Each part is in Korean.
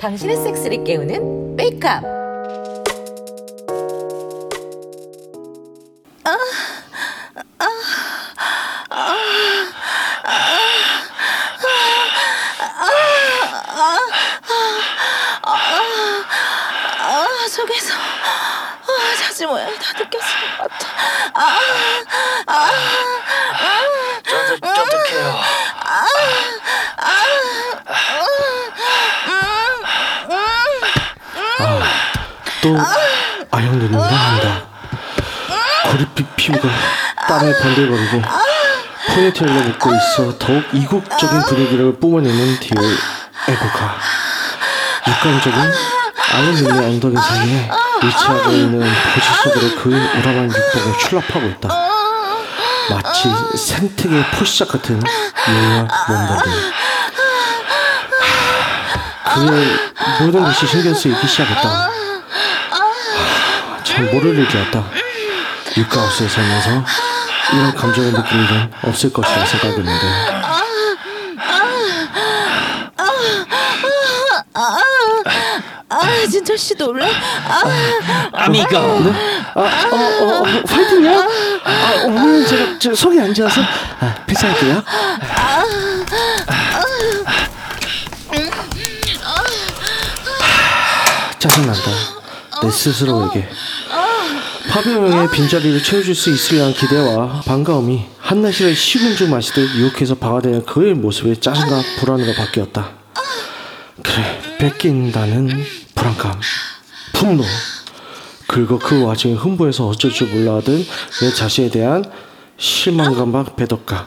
당신의 섹스를 깨우는 메이크업. 아, 속에서 아, 자지 모양 다 느꼈을 것 같아. 아, 아, 쫀 득, 쫀득해요. 또 아영님이랑 한다. 고리빛 피부가 땀에 번들거리고 포니테일로 묶고 있어 더욱 이국적인 분위기를 뿜어내는 디올 에고가 육감적인 아영님의 엉덩이 사이에 위치하고 있는 포지 속으로 그 우람한 육복을 출납하고 있다. 마치 생태계 포시작 같은 유용한 몸들이 그의 모든 것이 신경 쓰이기 시작했다. 하, 참 모를 일이 었다. 육가하우스에 살면서 이런 감정을 느낄 일은 없을 것이라 생각했는데 아, 진철 씨 놀래? 아, 아미고. 아, 어, 어, 어, 파이팅이야? 아, 오늘 제가 저 속에 앉아서 아, 패스할게요. 하, 짜증난다. 내 스스로에게. 파병형의 빈자리를 채워줄 수 있으려는 기대와 반가움이 한낮이를 식은 죽 마시듯 유혹해서 방아되는 그의 모습에 짜증과 불안으로 바뀌었다. 그래, 뺏긴다는 불안감, 분노, 그리고 그 와중에 흥분해서 어쩔 줄 몰라 하던 내 자신에 대한 실망감과 배덕감.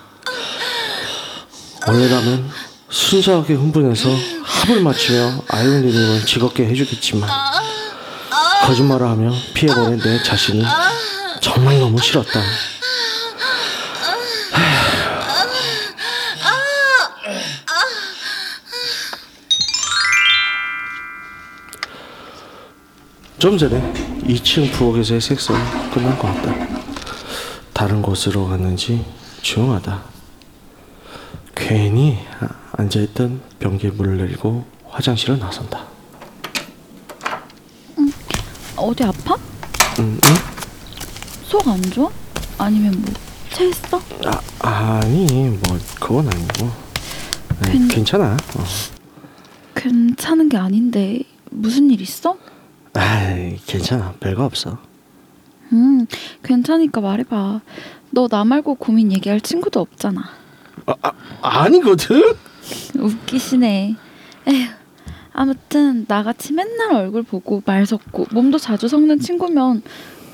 원래라면 순수하게 흥분해서 합을 맞추며 아이오니님을 즐겁게 해주겠지만 거짓말을 하며 피해버린 내 자신이 정말 너무 싫었다. 좀 전에 2층 부엌에서의 섹스가 끝난 것 같다. 다른 곳으로 갔는지 조용하다. 괜히 아- 앉아있던 변기에 물을 내리고 화장실을 나선다. 어디 아파? 음, 응? 속 안 좋아? 아니면 뭐 체했어? 아, 아니 뭐 그건 아니고 네, 괜- 괜찮아. 어. 괜찮은 게 아닌데 무슨 일 있어? 아이 괜찮아 별거 없어. 음 괜찮으니까 말해봐. 너 나 말고 고민 얘기할 친구도 없잖아. 아, 아 아니거든. 웃기시네. 에휴. 아무튼 나같이 맨날 얼굴 보고 말 섞고 몸도 자주 섞는 친구면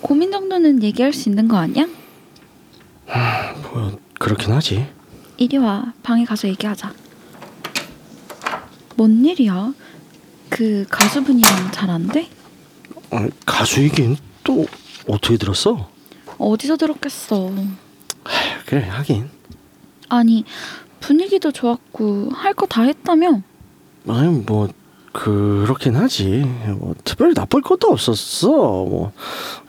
고민 정도는 얘기할 수 있는 거 아니야? 뭐 그렇긴 하지. 이리 와 방에 가서 얘기하자. 뭔 일이야? 그 가수분이랑 잘 안 돼? 어, 가수이긴 또 어떻게 들었어? 어디서 들었겠어. 그래 하긴. 아니 분위기도 좋았고 할 거 다 했다며? 아니 뭐 그렇긴 하지. 뭐 특별히 나쁠 것도 없었어. 뭐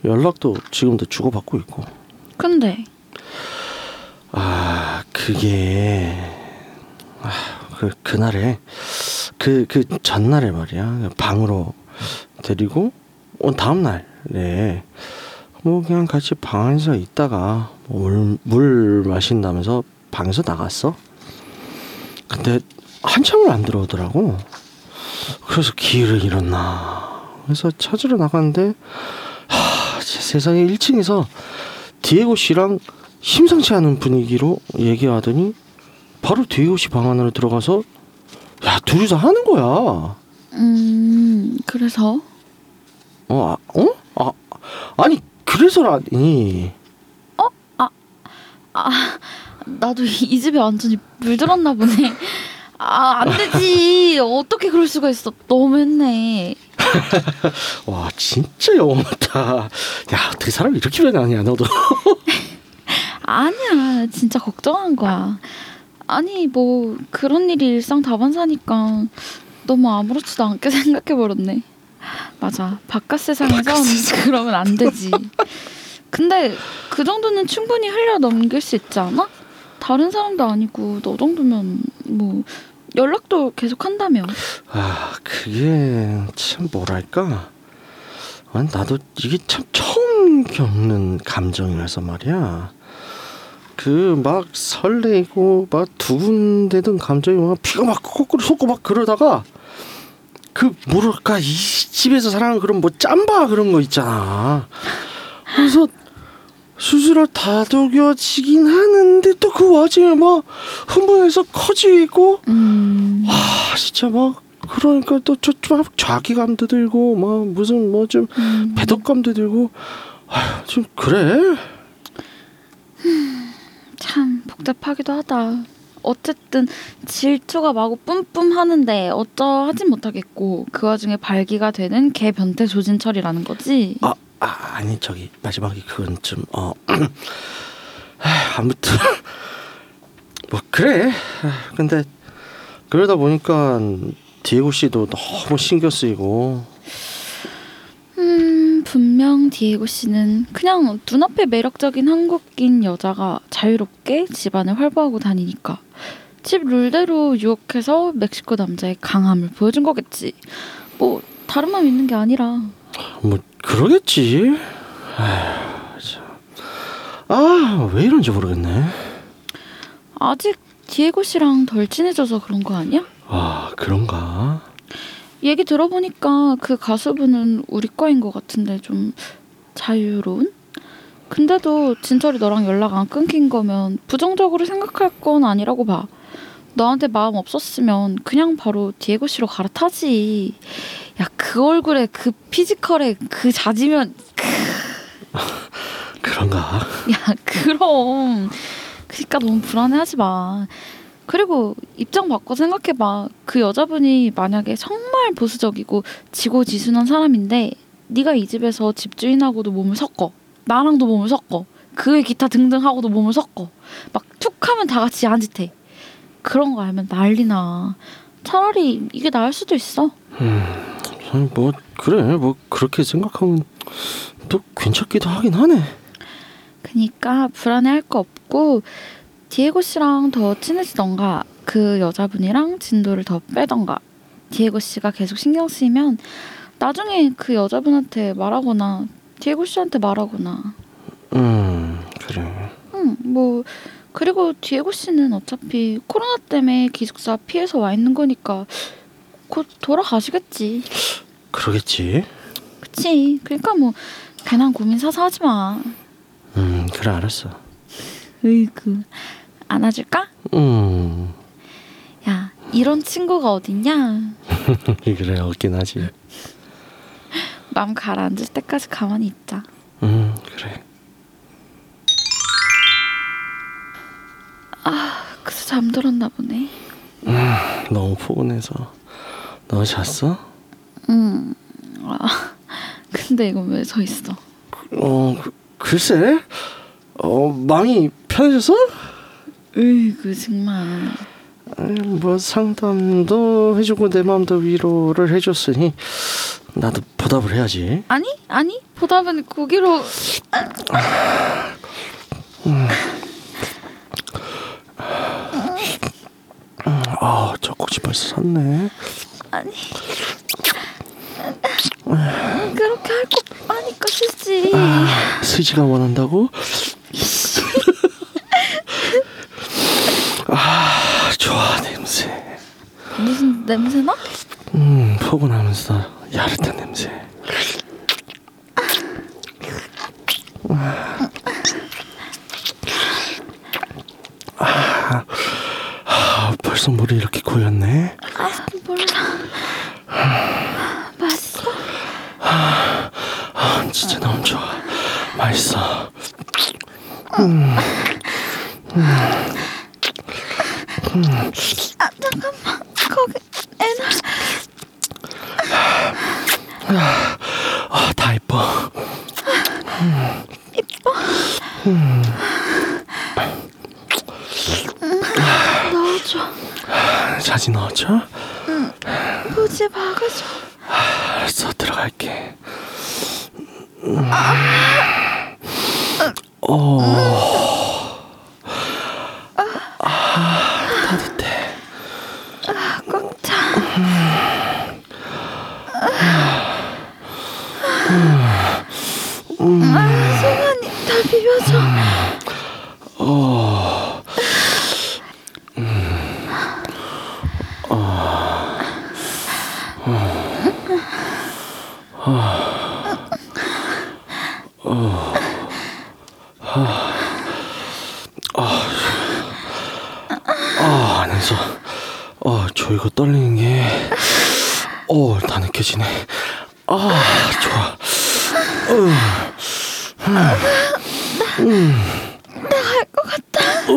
연락도 지금도 주고받고 있고. 근데 아 그게 아, 그 그날에 그 그 전날에 말이야 방으로 데리고 온 다음 날에 뭐 그냥 같이 방 안에서 있다가 물, 물 마신다면서 방에서 나갔어. 근데 한참을 안 들어오더라고. 그래서 기회를 잃었나. 그래서 찾으러 나갔는데 하, 세상에 1층에서 디에고 씨랑 심상치 않은 분위기로 얘기하더니 바로 디에고 씨 방 안으로 들어가서 야 둘이서 하는 거야. 음 그래서 어, 아, 어? 아, 아니 그래서라니. 나도 이, 이 집에 완전히 물들었나 보네. 아 안 되지. 어떻게 그럴 수가 있어. 너무했네. 와 진짜 영원하다. 야 어떻게 사람 이 이렇게 변하냐 너도. 아니야 진짜 걱정한 거야. 아니 뭐 그런 일이 일상 다반사니까 너무 아무렇지도 않게 생각해 버렸네. 맞아 바깥 세상에선 그러면 안 되지. 근데 그 정도는 충분히 흘려 넘길 수 있지 않아? 다른 사람도 아니고 너 정도면 뭐 연락도 계속 한다며. 아 그게 참 뭐랄까 아니 나도 이게 참 처음 겪는 감정이라서 말이야 그 막 설레이고 막 두근대던 감정이 막 피가 막 거꾸로 솟고 막 그러다가 그 뭐랄까 이 집에서 사랑하는 그런 뭐 짬바 그런 거 있잖아 그래서 수술을 다독여지긴 하는데 또 그 와중에 막 흥분해서 커지고 음. 아 진짜 막 그러니까 또저좀 자기감도 들고 막 무슨 뭐좀 음. 배덕감도 들고 아휴 좀 그래 참 복잡하기도 하다. 어쨌든 질투가 마구 뿜뿜 하는데 어쩌하진 못하겠고 그 와중에 발기가 되는 개 변태 조진 처리라는 거지. 아, 아 아니 저기 마지막에 그건 좀 어 아무튼 뭐 그래 아, 근데 그러다 보니까 디에고 씨도 너무 신경 쓰이고 음 분명 디에고 씨는 그냥 눈앞에 매력적인 한국인 여자가 자유롭게 집안을 활보하고 다니니까 집 룰대로 유혹해서 멕시코 남자의 강함을 보여준 거겠지. 뭐 다른 마음 있는 게 아니라. 뭐 그러겠지 아왜 이런지 모르겠네 아직 디에고 씨랑 덜 친해져서 그런 거 아니야? 아 그런가 얘기 들어보니까 그 가수분은 우리 과인 것 같은데 좀 자유로운? 근데도 진철이 너랑 연락 안 끊긴 거면 부정적으로 생각할 건 아니라고 봐. 너한테 마음 없었으면 그냥 바로 디에고 씨로 갈아타지. 야 그 얼굴에 그 피지컬에 그 자지면 그런가 야 그럼 그러니까 너무 불안해하지 마. 그리고 입장 바꿔 생각해봐. 그 여자분이 만약에 정말 보수적이고 지고지순한 사람인데 네가 이 집에서 집주인하고도 몸을 섞어. 나랑도 몸을 섞어. 그 외 기타 등등하고도 몸을 섞어. 막 툭 하면 다 같이 야한짓해. 그런 거 알면 난리나. 차라리 이게 나을 수도 있어. 아니 뭐 그래 뭐 그렇게 생각하면 또 괜찮기도 하긴 하네 그니까 불안해할 거 없고 디에고 씨랑 더 친해지던가 그 여자분이랑 진도를 더 빼던가 디에고 씨가 계속 신경 쓰이면 나중에 그 여자분한테 말하거나 디에고 씨한테 말하거나. 음 그래. 응뭐 그리고 디에고 씨는 어차피 코로나 때문에 기숙사 피해서 와 있는 거니까 곧 돌아가시겠지. 그러겠지. 그치. 그러니까 뭐 괜한 고민 사서 하지 마. 음 그래 알았어. 으이구 안아줄까? 음. 야 이런 친구가 어딨냐? 그래 없긴 하지. 마음 가라앉을 때까지 가만히 있자. 음 그래. 그새 잠들었나 보네. 너무 포근해서. 너 잤어? 응. 아, 근데 이건 왜 서 있어? 어 그, 글쎄? 어 마음이 편해져서 으이구 정말. 뭐 상담도 해주고 내 마음도 위로를 해줬으니 나도 보답을 해야지. 아니 아니 보답은 고기로. 아 젖꼭지 벌써 샀네. 아니. 그렇게 할거 하니까 싫지. 스지가 원한다고? 아 좋아 냄새 무슨 냄새나? 음 포근하면서 야릇한 냄새 아, 아, 벌써 물이 이렇게 고였네 아 몰라 맛있어? 아, 진짜 너무 좋아 맛있어 아 잠깐만 거기 애나 아, 다 이뻐 넣어줘 자지 넣어줘? 부지 박아줘 알았어 들어갈게 어 아 안에서 어 조이고 떨리는 게어다 느껴지네. 아 좋아. 나갈것 같다. 어,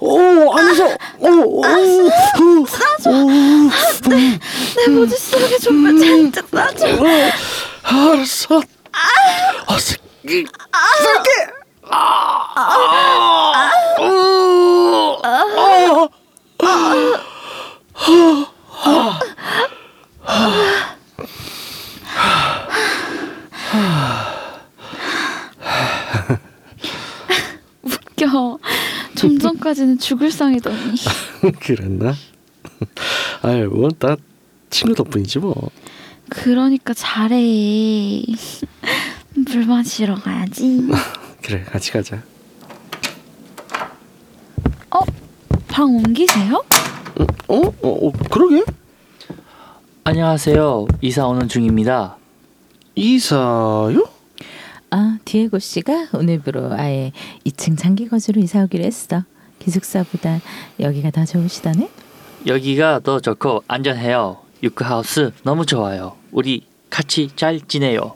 어, 안에서 어, 어, 내 모지 속에 좀 잔뜩 놔줘. 알았어. 아, 새끼, 새끼. 웃겨. 좀 전까지는 죽을 상이더니. 그랬나? 아유, 뭐다 친구 덕분이지 뭐. 그러니까 잘해. 물 마시러 가야지. 그래, 같이 가자. 어? 방 옮기세요? 어? 어, 어 그러게? 안녕하세요. 이사 오는 중입니다. 이사요? 아, 디에고 씨가 오늘부로 아예 2층 장기 거주로 이사 오기로 했어. 기숙사보다 여기가 더 좋으시다네? 여기가 더 좋고 안전해요. 유크하우스 너무 좋아요. 우리 같이 잘 지내요.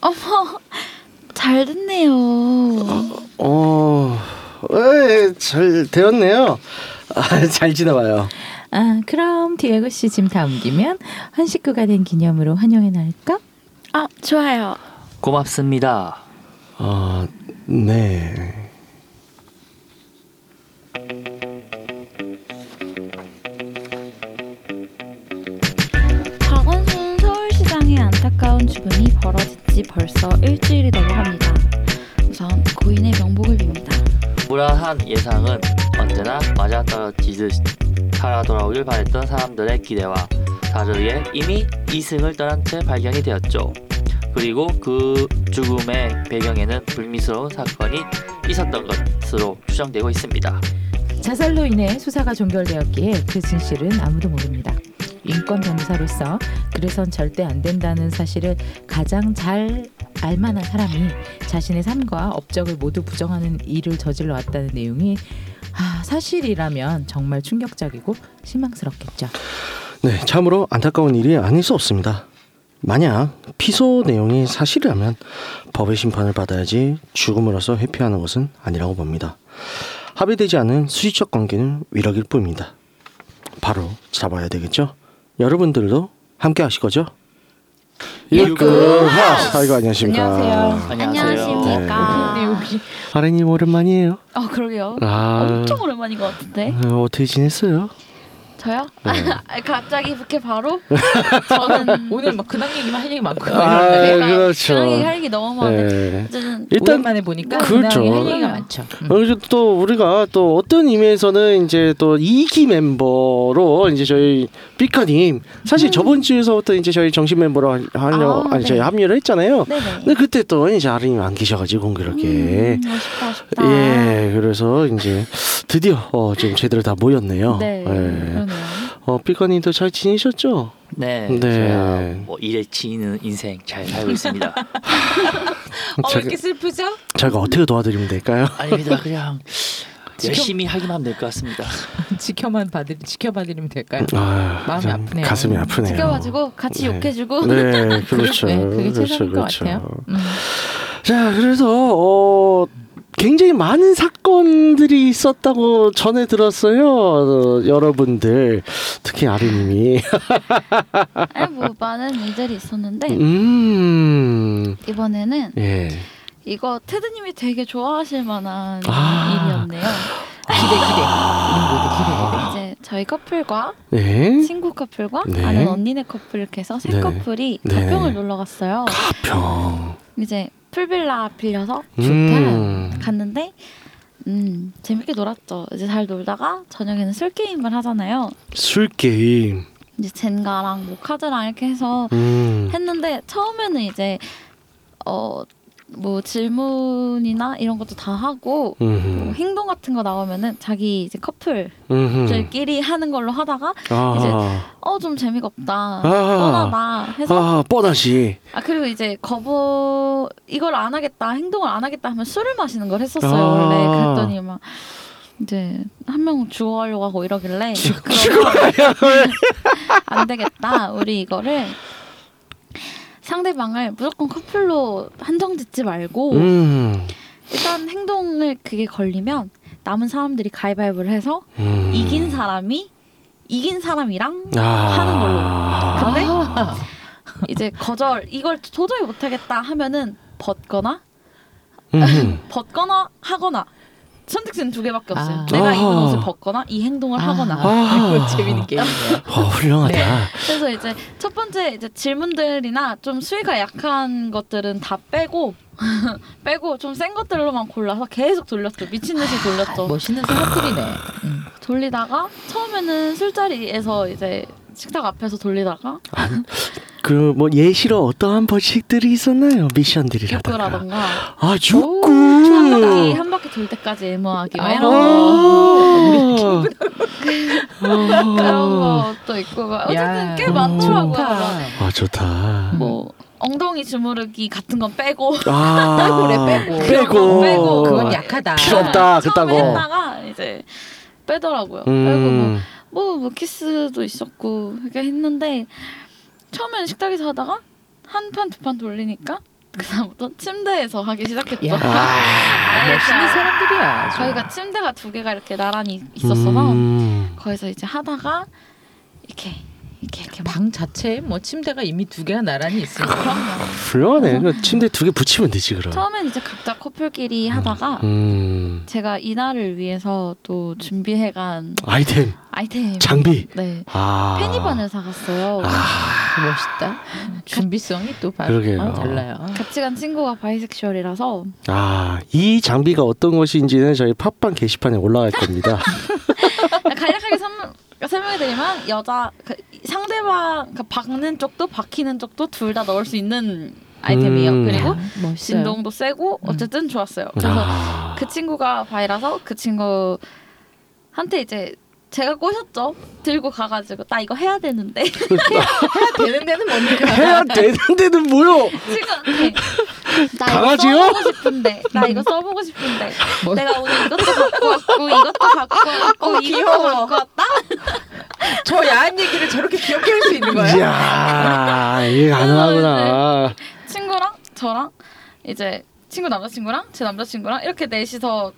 어머, 잘 됐네요. 어, 에, 잘 되었네요. 아, 잘 지내봐요. 아, 그럼 디에고 씨 짐 다 옮기면 한 식구가 된 기념으로 환영해 날까? 아, 좋아요. 고맙습니다. 아, 네. 안타까운 죽음이 벌어진 지 벌써 일주일이 넘어 갑니다. 우선 고인의 명복을 빕니다. 불안한 예상은 언제나 맞아떨어지듯 살아 돌아오길 바랬던 사람들의 기대와 다르게 이미 이승을 떠난 채 발견이 되었죠. 그리고 그 죽음의 배경에는 불미스러운 사건이 있었던 것으로 추정되고 있습니다. 자살로 인해 수사가 종결되었기에 그 진실은 아무도 모릅니다. 인권 변호사로서 그래선 절대 안 된다는 사실을 가장 잘 알만한 사람이 자신의 삶과 업적을 모두 부정하는 일을 저질러 왔다는 내용이 아, 사실이라면 정말 충격적이고 실망스럽겠죠. 네, 참으로 안타까운 일이 아닐 수 없습니다. 만약 피소 내용이 사실이라면 법의 심판을 받아야지 죽음으로써 회피하는 것은 아니라고 봅니다. 합의되지 않은 수시적 관계는 위력일 뿐입니다. 바로 잡아야 되겠죠? 여러분들도 함께 하실 거죠? 유쿠하우스 아이고 안녕하십니까 안녕하세요. 안녕하세요. 근데 여기 아레님 오랜만이에요 아, 그러게요. 아 엄청 오랜만인 것 같은데. 어, 어떻게 지냈어요? 저요? 네. 갑자기 이렇게 바로? 저는 오늘 막 근황 얘기만 할 얘기 많고요. 아. 그렇죠. 그런 얘기 할 얘기 너무 많은데 네. 일단 오랜만에 보니까 그렇죠. 근황이 할 얘기가 많죠. 음. 그리고 또 우리가 또 어떤 의미에서는 이제 또 2기 멤버로 이제 저희 삐카님 사실 저번 주에서부터 이제 저희 정식 멤버로 하려 아, 저희 네. 합류를 했잖아요. 네네. 근데 그때 또 이제 아린이 안 계셔가지고 그렇게 음, 아쉽다 아쉽다. 예 그래서 이제 드디어 어, 지금 제대로 다 모였네요. 네. 예. 어 삐카님도 잘 지내셨죠? 네, 네. 뭐 일에 치이는 인생 잘 살고 있습니다. 어, 왜 이렇게 슬프죠? 제가 어떻게 도와드리면 될까요? 아닙니다. 그냥 열심히 하기만 하면 될 것 같습니다. 지켜만 봐드 지켜봐드리면 될까요? 아, 마음이 좀 아프네요. 가슴이 아프네요. 지켜가지고 같이 네. 욕해주고. 네, 그렇죠. 네, 그게 그렇죠, 최선인 그렇죠. 것 같아요. 음. 자, 그래서 어, 굉장히 많은 사건들이 있었다고 전해 들었어요. 어, 여러분들 특히 아르님이 아니, 뭐 많은 일들이 있었는데 음, 이번에는 예, 이거 테드님이 되게 좋아하실 만한 아. 일이었네요. 기대 기대. 기대. 이제 저희 커플과 네, 친구 커플과 네. 아는 언니네 커플 이렇게 해서 세 네. 커플이 네. 가평을 놀러 갔어요. 가평. 이제 풀빌라 빌려서 좋대 음. 갔는데 음 재밌게 놀았죠. 이제 잘 놀다가 저녁에는 술 게임을 하잖아요. 술 게임. 이제 젠가랑 뭐 카드랑 이렇게 해서 음, 했는데 처음에는 이제 어 뭐 질문이나 이런 것도 다 하고 뭐 음. 행동 같은 거 나오면은 자기 이제 음. 커플들끼리 하는 걸로 하다가 아. 어좀 재미가 없다 아. 뻔하다 해서 아, 뻔하시. 아 그리고 이제 거부 이걸 안 하겠다 행동을 안 하겠다 하면 술을 마시는 걸 했었어요 아. 원래 그랬더니 막 이제 한명 죽어가려고 하고 이러길래 그러면 안 되겠다 우리 이거를 상대방을 무조건 커플로 한정 짓지 말고 음. 일단 행동을 그게 걸리면 남은 사람들이 가위바위보를 해서 음. 이긴 사람이 이긴 사람이랑 아. 하는 걸로. 근데 아. 이제 거절 이걸 도저히 못하겠다 하면은 벗거나 음. 벗거나 하거나 선택지는 두 개밖에 없어요. 아. 내가 입은 아. 옷을 벗거나 이 행동을 하거나. 아. 재밌는 게임이네요. 어, 훌륭하다. 네. 그래서 이제 첫 번째 이제 질문들이나 좀 수위가 약한 것들은 다 빼고 빼고 좀 센 것들로만 골라서 계속 돌렸죠. 미친 듯이 돌렸죠. 멋있는 사람들이네. 음. 돌리다가 처음에는 술자리에서 이제 식탁 앞에서 돌리다가 그 뭐 예시로 어떠한 벌칙들이 있었나요? 미션들이라든가. 육구라던가 아. 바퀴 한 바퀴 돌 때까지 애무하기 막 이런 거 아. 그런 것도 있고 막 어쨌든 야, 꽤 많더라고요. 아, 좋다. 뭐 엉덩이 주무르기 같은 건 빼고 아. 그래, 빼고. 빼고. 빼고. 그건 약하다. 필요 없다. 처음에 그따고. 했다가 이제 빼더라고요. 빼고 뭐 음. 뭐, 뭐 키스도 있었고 그렇게 했는데 처음에는 식탁에서 하다가 한 판 두 판 돌리니까 그다음부터 침대에서 하기 시작했죠. 야. 아, 멋있는 사람들이야. 아주. 저희가 침대가 두 개가 이렇게 나란히 있었어서 음. 거기서 이제 하다가 이렇게 이렇게 이렇게 막방 자체에 뭐 침대가 이미 두 개가 나란히 있으니까. 훌륭하네. 그 침대 두 개 붙이면 되지 그럼. 처음엔 이제 각자 커플끼리 하다가 음. 제가 이날을 위해서 또 준비해간 아이템, 아이템 장비. 네 아. 페니반을 사갔어요. 아. 멋있다. 준비성이 또 바. 어, 달라요. 같이 간 친구가 바이섹슈얼이라서 아, 이 장비가 어떤 것인지는 저희 팟빵 게시판에 올라갈 겁니다. 설명, 설명해드리면 여자 그 상대방 그 박는 쪽도 박히는 쪽도 둘 다 넣을 수 있는 아이템이에요. 음. 그리고 야, 멋있어요. 진동도 세고 어쨌든 좋았어요. 그래서 아. 그 친구가 바이라서 그 친구한테 이제 제가 꼬셨죠. 들고 가가지고 나 이거 해야 되는데 되는 데는 뭡니까? 해야 되는데는 뭐요? 친구한테 나 강아지요? 이거 써보고 싶은데 나 이거 써보고 싶은데 뭐- 내가 오늘 이것도 갖고 왔고 이것도 갖고 왔고 어, 이것도 귀여워. 갖고 왔다. 저 야한 얘기를 저렇게 귀엽게 할 수 있는 거야? 이야, 이게 가능하구나. 친구랑 저랑 이제 친구 남자친구랑 제 남자친구랑 이렇게 넷이서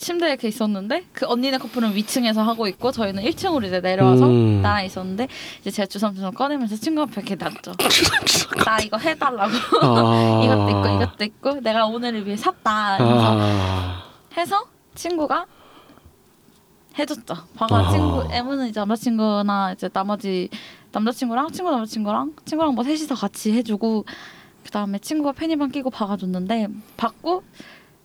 침대에 이렇게 있었는데 그 언니네 커플은 위층에서 하고 있고 저희는 1층으로 이제 내려와서 음. 나랑 있었는데 이제 제가 주섬주섬 꺼내면서 친구 앞에 이렇게 놨죠. 나 이거 해달라고. 아. 이것도 있고 이것도 있고 내가 오늘을 위해 샀다. 그래서 아. 해서 친구가 해줬죠. 봐봐 아. 친구 M은 이제 남자친구나 이제 나머지 남자친구랑 친구 남자친구랑 친구랑 뭐 셋이서 같이 해주고 그 다음에 친구가 페니반 끼고 박아줬는데 받고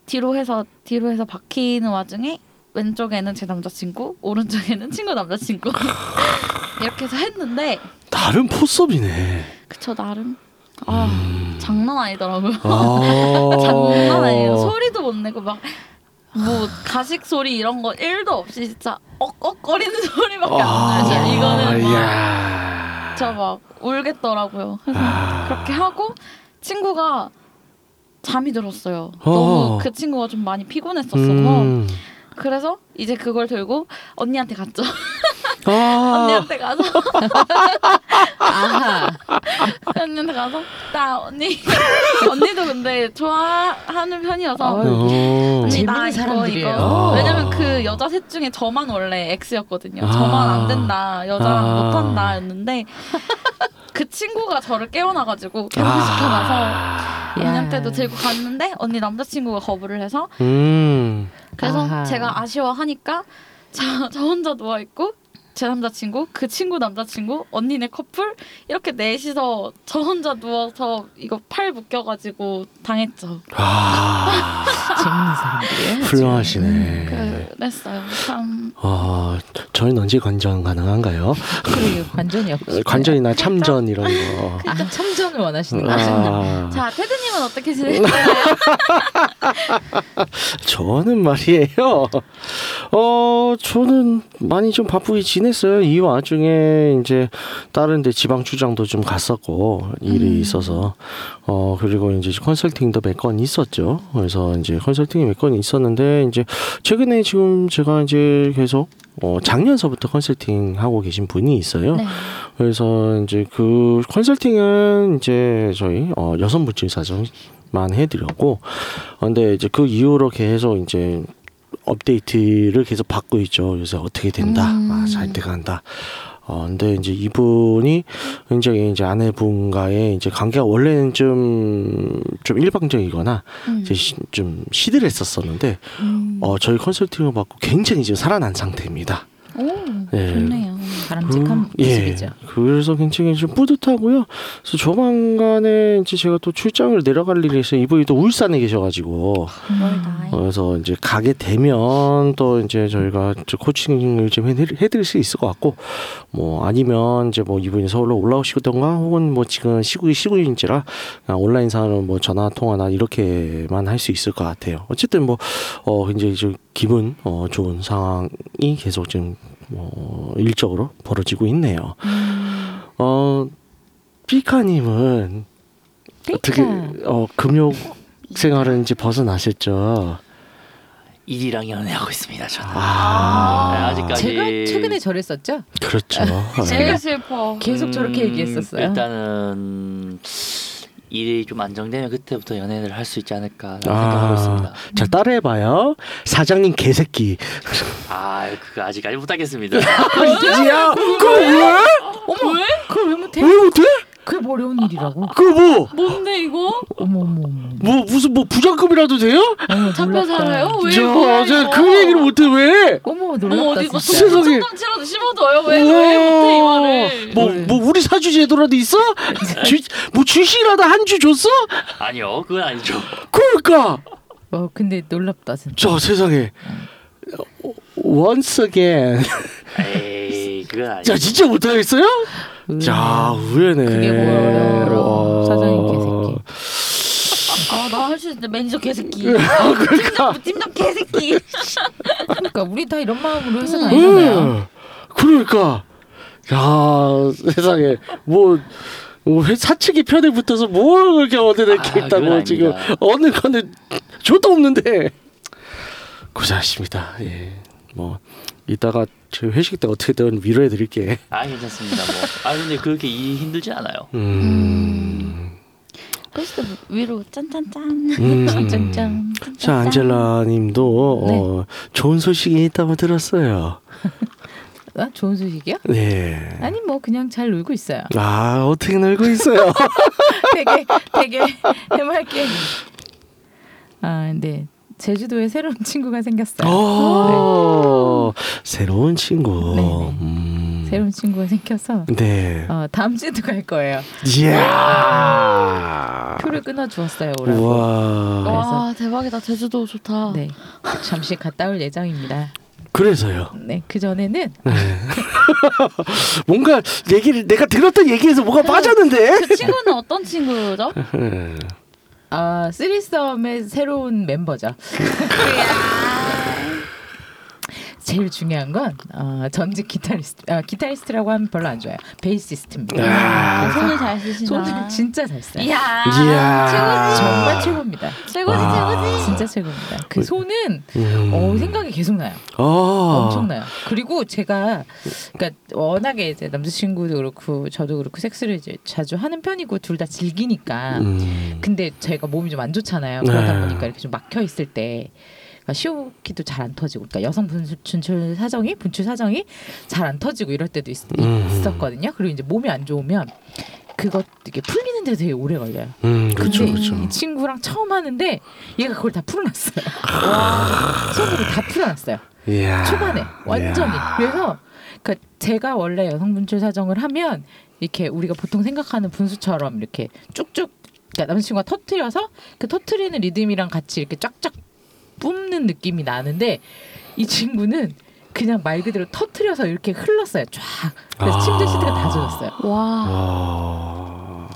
뒤로 해서 뒤로 해서 박히는 와중에 왼쪽에는 제 남자친구 오른쪽에는 친구 남자친구 이렇게 해서 했는데 나름 포섭이네. 그쵸 나름 아 음. 장난 아니더라고요. 아. 장난 아니에요. 소리도 못 내고 막 뭐 가식 소리 이런 거 1도 없이 진짜 억억거리는 소리밖에 안 나요. 이거는 막 야. 저막 울겠더라고요. 그래서 아. 그렇게 하고 친구가 잠이 들었어요. 어. 너무 그 친구가 좀 많이 피곤했었어서 음. 그래서 이제 그걸 들고 언니한테 갔죠. 아. 언니한테 가서 아하. 언니한테 가서 나 언니 언니도 근데 좋아하는 편이어서 어. 언니 재밌는 나 이거 사람들이에요. 이거 아. 왜냐면 그 여자 셋 중에 저만 원래 X였거든요. 아. 저만 안 된다 여자랑 아. 못한다였는데 그 친구가 저를 깨워놔가지고 결혼시켜놔서 아. 언니한테도 들고 갔는데 언니 남자친구가 거부를 해서 음. 그래서 아하. 제가 아쉬워하니까 저, 저 혼자 누워 있고 제 남자친구 그 친구 남자친구 언니네 커플 이렇게 넷이서 저 혼자 누워서 이거 팔 묶여가지고 당했죠. 아. 재밌는 사람들이에요. 훌륭하시네. 그랬어요. 참. 어, 저희는 언제 관전 가능한가요? 그리고 관전이 없고 관전이나 참전 이런 거. 아 참전을 원하시는 거죠. 아, 자, 테드님은 어떻게 지내셨나요? 저는 말이에요. 어, 저는 많이 좀 바쁘게 지냈어요. 이 와중에 이제 다른데 지방 출장도 좀 갔었고 일이 음. 있어서 어 그리고 이제 컨설팅도 몇 건 있었죠. 그래서 이제 컨 설팅이 몇 건 있었는데 이제 최근에 지금 제가 이제 계속 어 작년서부터 컨설팅 하고 계신 분이 있어요. 네. 그래서 이제 그 컨설팅은 이제 저희 어 여성 물질 사정만 해드렸고, 어, 근데 이제 그 이후로 계속 이제 업데이트를 계속 받고 있죠. 요새 어떻게 된다, 음. 아, 잘 돼간다. 어 근데 이제 이분이 굉장히 이제 아내분과의 이제 관계가 원래는 좀 좀 일방적이거나 음. 이제 시, 좀 시들했었었는데 음. 어 저희 컨설팅을 받고 굉장히 지금 살아난 상태입니다. 오, 예. 좋네요. 바람직한 그, 모습이죠. 그래서 굉장히 좀 뿌듯하고요. 그래서 조만간에 이제 제가 또 출장을 내려갈 일이 있어요. 이분이 또 울산에 계셔가지고 멀다. 그래서 이제 가게 되면 또 이제 저희가 저 코칭을 좀 해드릴, 해드릴 수 있을 것 같고 뭐 아니면 이제 뭐 이분이 서울로 올라오시던가 혹은 뭐 지금 시국이 시국인지라 그냥 온라인상으로 뭐 전화 통화나 이렇게만 할 수 있을 것 같아요. 어쨌든 뭐어 굉장히 좀 기분 어 좋은 상황이 계속 좀뭐 일적으로 벌어지고 있네요. 음. 어 피카님은 어떻게 어 금욕 생활은 이제 벗어나셨죠? 일이랑 연애하고 있습니다. 저는. 아, 네, 아직까지 제가 최근에 저랬었죠. 그렇죠. 제일 슬퍼. 계속 저렇게 음, 얘기했었어요. 일단은 일이 좀 안정되면 그때부터 연애를 할 수 있지 않을까 아. 생각하고 있습니다. 자 따라해봐요. 사장님 개새끼. 아, 그거 아직까지 못하겠습니다. 야, 그거 왜? 어머, 왜? 그걸 왜 못해? 왜 못해? 그게 뭐 어려운 일이라고. 그거 뭐? 뭔데 이거? 어머 어머 어머. 뭐 무슨 뭐 부장급이라도 돼요? 어머 잡혀 놀랍다. 살아요? 왜 저 뭐야, 어제 이거? 그 얘기를 못해 왜? 어머 어머 놀랍다 어디 뭐 진짜. 세상에. 손동치라도 씹어둬요? 왜왜 못해 이 말을? 뭐, 뭐 우리 사주 제도라도 있어? 주, 뭐 주식이라도 한 주 줬어? 아니요, 그건 아니죠. 그러니까 어 근데 놀랍다 진짜. 저 세상에 once again 에이, 그건 아니죠. 자 진짜 못하겠어요? 음. 자 의외네 그게 뭐 어려워. 어. 사장님 개새끼. 아 나 할 수 있는데 매니저 개새끼. 그러니까 팀장 개새끼. 그러니까 우리 다 이런 마음으로 회사 다니잖아요. 음, 그러니까 야 세상에 뭐뭐 회- 사측이 편에 붙어서 뭘 그렇게 어디 이렇게 아, 있다고 지금. 어느 건데 저도 없는데 고생하십니다. 예, 뭐 이따가 저 회식 때 어떻게든 위로해 드릴게. 아, 괜찮습니다. 뭐. 아, 근데 그렇게 일이 힘들진 않아요. 음. 그래서 위로 짠짠짠. 음. 짠짠. 자 안젤라님도 네. 어, 좋은 소식이 있다고 들었어요. 아, 좋은 소식이요? 네. 아니 뭐 그냥 잘 놀고 있어요. 아 어떻게 놀고 있어요? 되게 되게 해맑게. 아 근데 제주도에 새로운 친구가 생겼어요. 오, 새로운 친구. 네, 네. 음. 새로운 친구가 생겨서 네. 어, 다음 주에도 갈 거예요. 이야. 표를 끊어 주었어요 오라고. 와. 와 대박이다 제주도 좋다. 네, 잠시 갔다 올 예정입니다. 그래서요. 네, 그 전에는 뭔가 얘기를 내가 들었던 얘기에서 뭐가 빠졌는데. 그 친구는 어떤 친구죠? 아 쓰리썸의 새로운 멤버죠. 제일 중요한 건 어, 전직 기타리스트, 아, 기타리스트라고 하면 별로 안 좋아요. 베이시스트입니다. 아. 손을 잘 쓰시나? 손을 진짜 잘 써요. 이야. 이야. 정말 최고입니다. 최고지 와. 최고지. 진짜 최고입니다. 그 손은 음. 어, 생각이 계속 나요. 어. 엄청나요. 그리고 제가 그러니까 워낙에 이제 남자친구도 그렇고 저도 그렇고 섹스를 이제 자주 하는 편이고 둘 다 즐기니까. 음. 근데 제가 몸이 좀 안 좋잖아요. 그러다 네. 보니까 이렇게 좀 막혀 있을 때. 그러니까 시호기도 잘 안 터지고, 그러니까 여성 분출 분출 사정이 분출 사정이 잘 안 터지고 이럴 때도 있, 음. 있었거든요. 그리고 이제 몸이 안 좋으면 그것 이게 풀리는데 되게 오래 걸려요. 음, 그렇죠, 그렇죠. 이 친구랑 처음 하는데 얘가 그걸 다 풀어놨어요. 손으로 다 풀어놨어요. 이야. 초반에 완전히. 이야. 그래서 그러니까 제가 원래 여성 분출 사정을 하면 이렇게 우리가 보통 생각하는 분수처럼 이렇게 쭉쭉 그러니까 남자친구가 터트려서 그 터트리는 리듬이랑 같이 이렇게 쫙쫙 뿜는 느낌이 나는데 이 친구는 그냥 말 그대로 터트려서 이렇게 흘렀어요. 쫙. 그래서 아. 침대 시트가 다 젖었어요. 와 와.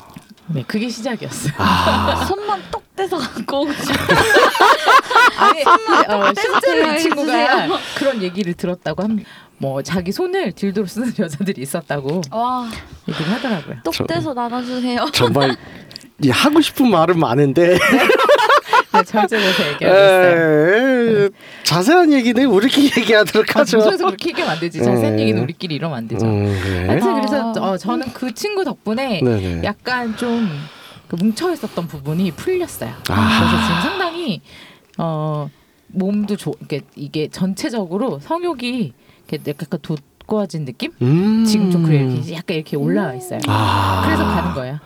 네, 그게 시작이었어요. 아. 손만 똑 떼서 갖고. 아니, 어, 실제로 이. 친구가 그런 얘기를 들었다고 합니다. 뭐 자기 손을 딜도로 쓰는 여자들이 있었다고 와, 얘기를 하더라고요. 똑 저- 떼서 나눠주세요. 정말 이 하고 싶은 말은 많은데 네, 절제돼서 얘기하고 있어요. 에, 자세한 얘기는 우리끼리 얘기하도록 아, 하죠. 방송에서 그렇게 얘기하면 안 되지. 자세한 네. 얘기는 우리끼리 이러면 안 되죠. 음, 그래. 하여튼 그래서 아. 어, 저는 그 친구 덕분에 네네. 약간 좀그 뭉쳐 있었던 부분이 풀렸어요. 아. 그래서 지금 상당히 어 몸도 좋 이게 이게 전체적으로 성욕이 이렇게 약간 돋궈진 느낌? 음. 지금 좀 그래 이렇게 약간 이렇게 올라와 있어요. 아. 그래서 가는 거예요.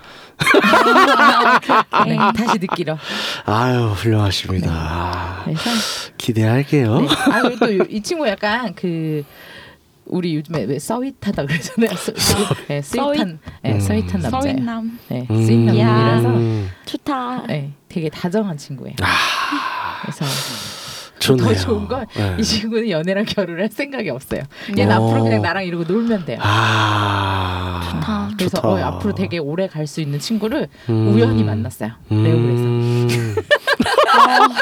네, 다시 느끼러. 아유 훌륭하십니다. 아, 그래서 기대할게요. 네. 아 그리고 또 이 친구 약간 그 우리 요즘에 왜 sweet하다 그러잖아요. 서, 네, sweet한, 네, 음. sweet한 남자예요. sweet남 네, 음. sweet 남자라서 음. 좋다. 네, 되게 다정한 친구예요. 아, 그래서 좋네요. 더 좋은 건 이 네. 친구는 연애랑 결혼을 할 생각이 없어요. 얘는 어. 앞으로 그냥 나랑 이러고 놀면 돼요. 아, 좋다. 그래서 좋다. 어, 앞으로 되게 오래 갈 수 있는 친구를 음. 우연히 만났어요. 레오그에서. 음.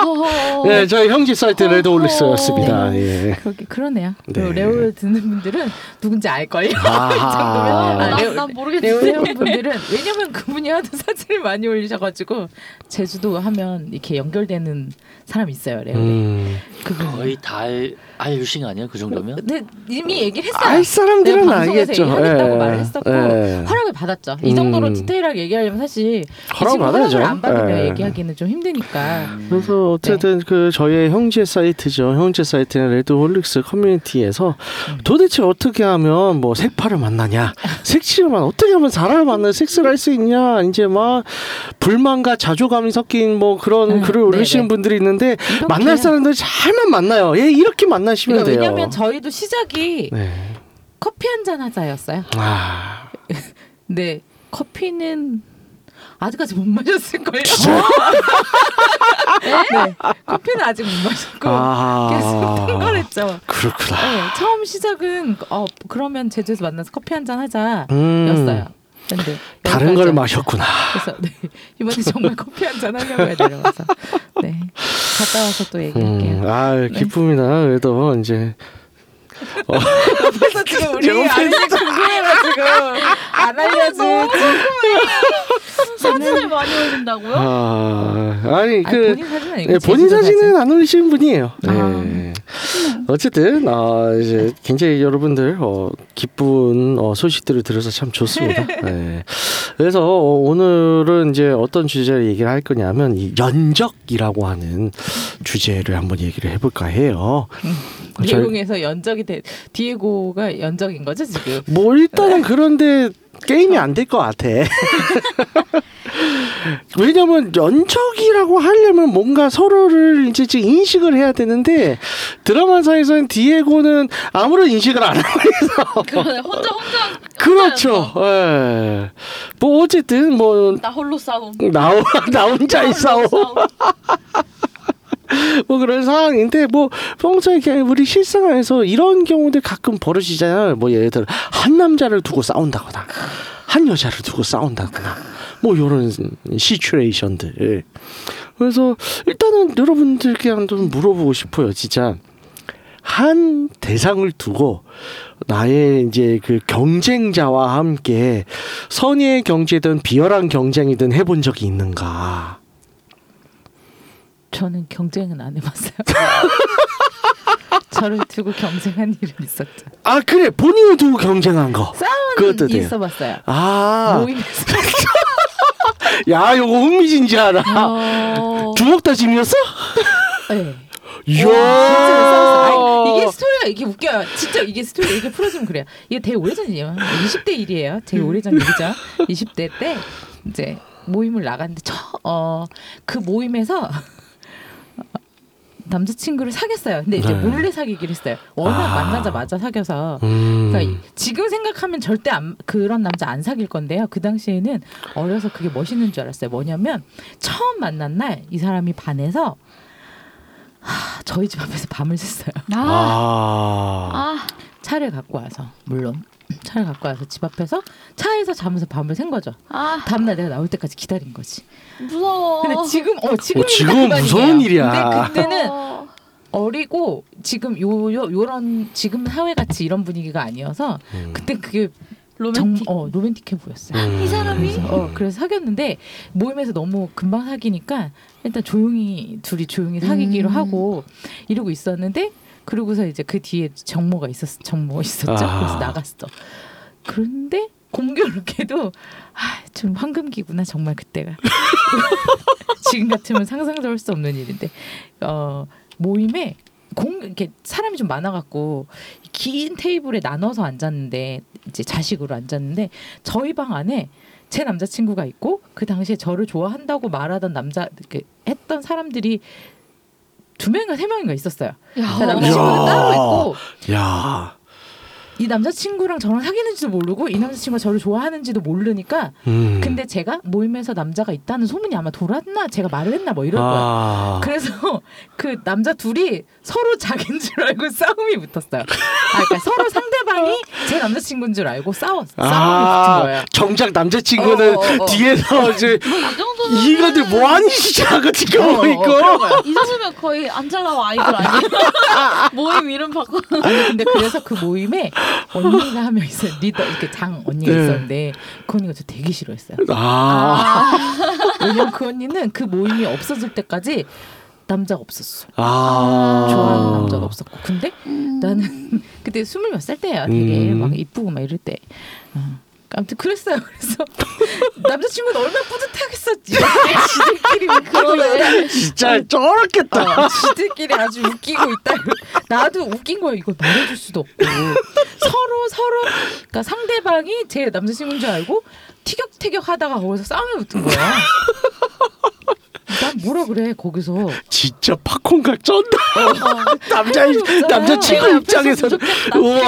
어, 네, 저희 형제 사이트 레드올릭스였습니다. 예. 그렇게 그러네요. 네. 레오 듣는 분들은 누군지 알 걸요. 아하. 아, 난, 레오- 난 레오 모르겠는데. 회원 분들은 왜냐면 그분이 하도 사진을 많이 올리셔가지고 제주도 하면 이렇게 연결되는 사람이 있어요. 레오에 음. 그분. 거의 다 알, 알려주신 거 아니에요? 그 정도면? 근데 이미 얘기를 했어요. 알 사람들은 내가 방송에서 알겠죠. 얘기하겠다고 예. 말을 했었고 예. 허락을 받았죠. 이 정도로 음. 디테일하게 얘기하려면 사실 허락 받아야죠. 허락을 안 받으면 예. 얘기하기는 좀 힘드니까. 그래서 어쨌든 네. 그 저희의 형제 사이트죠. 형제 사이트는 레드홀릭스 커뮤니티에서 음. 도대체 어떻게 하면 뭐 섹파를 만나냐, 섹시만 어떻게 하면 사람을 만나 섹스를 할 수 있냐, 이제 막 불만과 자조감이 섞인 뭐 그런 음, 글을 올리시는 네네. 분들이 있는데 이렇게 만날 사람들 잘만 만나요. 예, 이렇게 만나 시면 그러니까 돼요. 왜냐면 저희도 시작이 네. 커피 한 잔 하자였어요. 아, 근데 커피는 아직까지 못 마셨을 거예요. 네, 커피는 아직 못 마셨고 계속 아, 탕걸했죠. 그렇구나. 네, 처음 시작은 어 그러면 제주에서 만나서 커피 한 잔 하자였어요. 음, 근데 다른 여기까지 걸 왔- 마셨구나. 그래서 네, 이번에 정말 커피 한 잔 하려고 해야 내려와서 네 갔다 와서 또 얘기할게요. 음, 아 기쁩니다. 그래도 이제 그래서 지금 우리 게 궁금해가지고 안 알려줘. 사진을 많이 올린다고요? 아, 아니 아니, 그 본인 사진 아니고 네, 본인 사진은 안 올리시는 분이에요. 네. 아. 어쨌든 어, 이제 굉장히 여러분들 어, 기쁜 어, 소식들을 들어서 참 좋습니다. 네. 그래서 어, 오늘은 이제 어떤 주제를 얘기를 할 거냐면 이 연적이라고 하는 주제를 한번 얘기를 해볼까 해요. 저희- 내용에서 연적이 돼 디에고가 연적인 거죠 지금. 뭐 일단은 그런데 게임이 안 될 것 같아. 왜냐면 연적이라고 하려면 뭔가 서로를 이제 좀 인식을 해야 되는데 드라마상에서는 디에고는 아무런 인식을 안 하고 있어. 그러네. 혼자 혼자 그렇죠. 예. 뭐 어쨌든 뭐 나 홀로 싸움. 나, 나 혼자 있어. 뭐 그런 상황인데 뭐 평소에 그냥 우리 실생활에서 이런 경우들 가끔 벌어지잖아요. 뭐 예를 들어 한 남자를 두고 싸운다거나 한 여자를 두고 싸운다거나 뭐 이런 시츄에이션들. 그래서 일단은 여러분들께 한번 물어보고 싶어요. 진짜 한 대상을 두고 나의 이제 그 경쟁자와 함께 선의의 경제든 비열한 경쟁이든 해본 적이 있는가? 저는 경쟁은 안 해봤어요. 저를 두고 경쟁한 일은 있었죠. 아 그래 본인을 두고 경쟁한 거. 싸움은 돼요. 있어봤어요. 아, 모임에서. 야 요거 흥미진진하다. 어... 주먹 다짐이었어? 네. 이야. 아니, 이게 스토리가 이게 웃겨요. 진짜 이게 스토리 이렇게 풀어주면 그래요. 이게 되게 오래전 일이에요. 20대 일이에요. 되게 오래전 일이죠. 20대 때 이제 모임을 나갔는데 저어그 모임에서 남자친구를 사귀었어요. 근데 이제 네. 몰래 사귀기로 했어요. 워낙 아. 만나자마자 사귀어서. 음. 그러니까 지금 생각하면 절대 안, 그런 남자 안 사귈 건데요. 그 당시에는 어려서 그게 멋있는 줄 알았어요. 뭐냐면 처음 만난 날 이 사람이 반해서 하, 저희 집 앞에서 밤을 샜어요. 아, 아. 아, 차를 갖고 와서 물론 차를 갖고 와서 집 앞에서 차에서 자면서 밤을 샌 거죠. 아, 다음날 내가 나올 때까지 기다린 거지. 무서워. 근데 지금 어 지금 어, 지금은 무서운 일이야. 근데 그때는 어. 어리고 지금 요, 요 요런 지금 사회 같이 이런 분위기가 아니어서 음. 그때 그게 로맨틱. 정, 어 로맨틱해 보였어요. 음. 이 사람이? 그래서, 어, 그래서 사귀었는데 모임에서 너무 금방 사귀니까 일단 조용히 둘이 조용히 사귀기로 음. 하고 이러고 있었는데 그러고서 이제 그 뒤에 정모가 있었 정모 있었죠. 아. 그래서 나갔어. 그런데 공교롭게도 아, 좀 황금기구나 정말 그때가 지금 같으면 상상도 할 수 없는 일인데 어, 모임에 공 이렇게 사람이 좀 많아갖고 긴 테이블에 나눠서 앉았는데 이제 자식으로 앉았는데 저희 방 안에 제 남자친구가 있고 그 당시에 저를 좋아한다고 말하던 남자 했던 사람들이 두 명인가 세 명인가 있었어요. 야, 그러니까 남자친구는 야. 따로 있고 야. 이 남자친구랑 저랑 사귀는지도 모르고 이 남자친구가 저를 좋아하는지도 모르니까 음. 근데 제가 모임에서 남자가 있다는 소문이 아마 돌았나 제가 말을 했나 뭐 거야. 아. 그래서 그 남자 둘이 서로 자기인 줄 알고 싸움이 붙었어요. 아, 그러니까 서로 상대방이 제 남자친구인 줄 알고 싸웠 싸움이 붙은 아, 거예요. 정작 남자친구는 어, 어, 어. 뒤에서 이제 이 정도면 이거들 뭐하니 진짜 하고 지켜보고 어, 어, 그런 거야. 이 정도면 거의 안젤라와 아이돌 아니에요? 모임 이름 바꿔. 아니 근데 그래서 그 모임에 언니가 한 명 있어요. 리더 이렇게 장 언니가 네. 있었는데 그 언니가 저 되게 싫어했어요. 아. 왜냐면 그 언니는 그 모임이 없어질 때까지 남자가 없었어. 아. 좋아하는 남자가 없었고. 근데 음. 나는 그때 스물 몇 살 때야. 되게 음. 막 이쁘고 막 이럴 때. 어. 아무튼 그랬어요. 그래서 남자친구는 얼마나 뿌듯하겠어. 지들끼리 웃기고 있다. 진짜 쩔었겠다. 어, 지들끼리 아주 웃기고 있다. 나도 웃긴 거야. 이거 말해줄 수도 없고 서로 서로 그러니까 상대방이 제 남자친구인 줄 알고 티격태격 하다가 거기서 싸움이 붙은 거야. 난 뭐라 그래 거기서 진짜 팝콘각 쩐다. 남자 입- 없잖아요. 남자 친구 내가 입장에서 옆에서 좋겠다. 우와.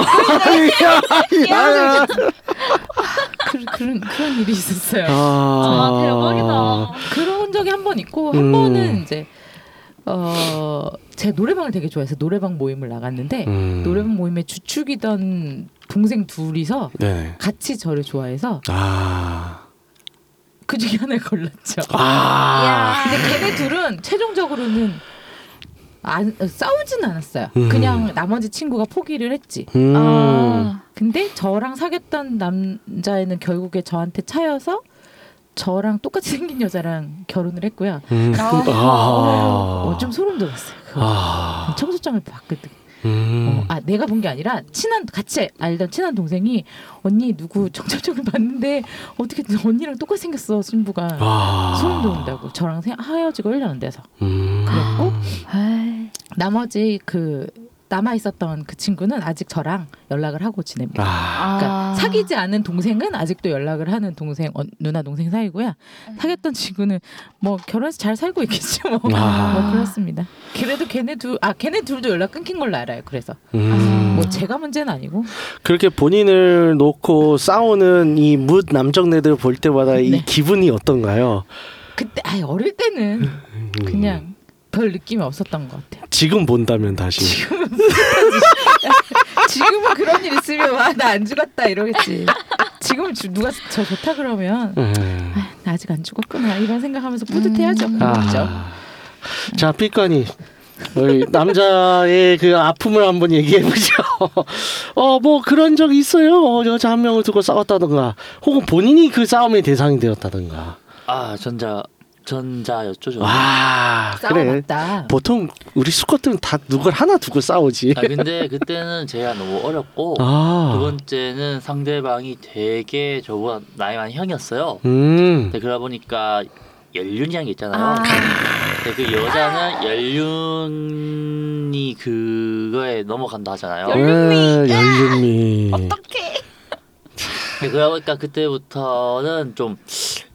야, 야. 그, 그런 그런 일이 있었어요. 아, 대박이다. 그런 적이 한 번 있고 한 음. 번은 이제 어, 제 노래방을 되게 좋아해서 노래방 모임을 나갔는데 음. 노래방 모임에 주축이던 동생 둘이서 네. 같이 저를 좋아해서 아. 그 중에 하나를 골랐죠. 아. 근데 걔네 둘은 최종적으로는 안, 싸우진 않았어요. 음. 그냥 나머지 친구가 포기를 했지. 음. 아, 근데 저랑 사귀었던 남자애는 결국에 저한테 차여서 저랑 똑같이 생긴 여자랑 결혼을 했고요. 음. 아. 어, 아. 좀 소름 돋았어요. 아. 청소장을 봤거든. 음. 어, 아 내가 본 게 아니라 친한 같이 알던 친한 동생이 언니 누구 청첩장을 봤는데 어떻게 언니랑 똑같이 생겼어 신부가 아. 소름 돋는다고 저랑 세- 헤어지고 1년 돼서 음. 그랬고 에이. 나머지 그 남아 있었던 그 친구는 아직 저랑 연락을 하고 지냅니다. 아. 그러니까 아. 사귀지 않은 동생은 아직도 연락을 하는 동생 어, 누나 동생 사이고요. 사귀었던 친구는 뭐 결혼해서 잘 살고 있겠죠. 뭐, 아. 뭐 그렇습니다. 그래도 걔네 둘아 걔네 둘도 연락 끊긴 걸로 알아요. 그래서 음. 뭐 제가 문제는 아니고 그렇게 본인을 놓고 싸우는 이 묻 남정네들 볼 때마다 이 네. 기분이 어떤가요? 그때 아 어릴 때는 음. 그냥 별 느낌이 없었던 것 같아요. 지금 본다면 다시 지금은 그런 일 있으면 와나 안 죽었다 이러겠지. 지금 주- 누가 저 좋다 그러면 음. 아, 나 아직 안 죽었구나 이런 생각하면서 뿌듯해야죠. 음. 그렇죠. 아. 자, 삐까니. 우리 남자의 그 아픔을 한번 얘기해 보죠. 어, 뭐 그런 적 있어요. 어, 여자 한 명을 두고 싸웠다던가, 혹은 본인이 그 싸움의 대상이 되었다던가. 아 전자 전자였죠 저. 와, 그래. 싸워봤다. 보통 우리 수컷들은 다 누굴 하나 두고 싸우지. 아 근데 그때는 제가 너무 어렸고 아, 두 번째는 상대방이 되게 저보다 나이 많은 형이었어요. 음, 근데 그러다 보니까 연륜이란 게 있잖아요. 아. 근데 그 여자는 연륜이 그거에 넘어간다 하잖아요. 연- 연륜미. 어떡해. 그러다 보니까 그때부터는 좀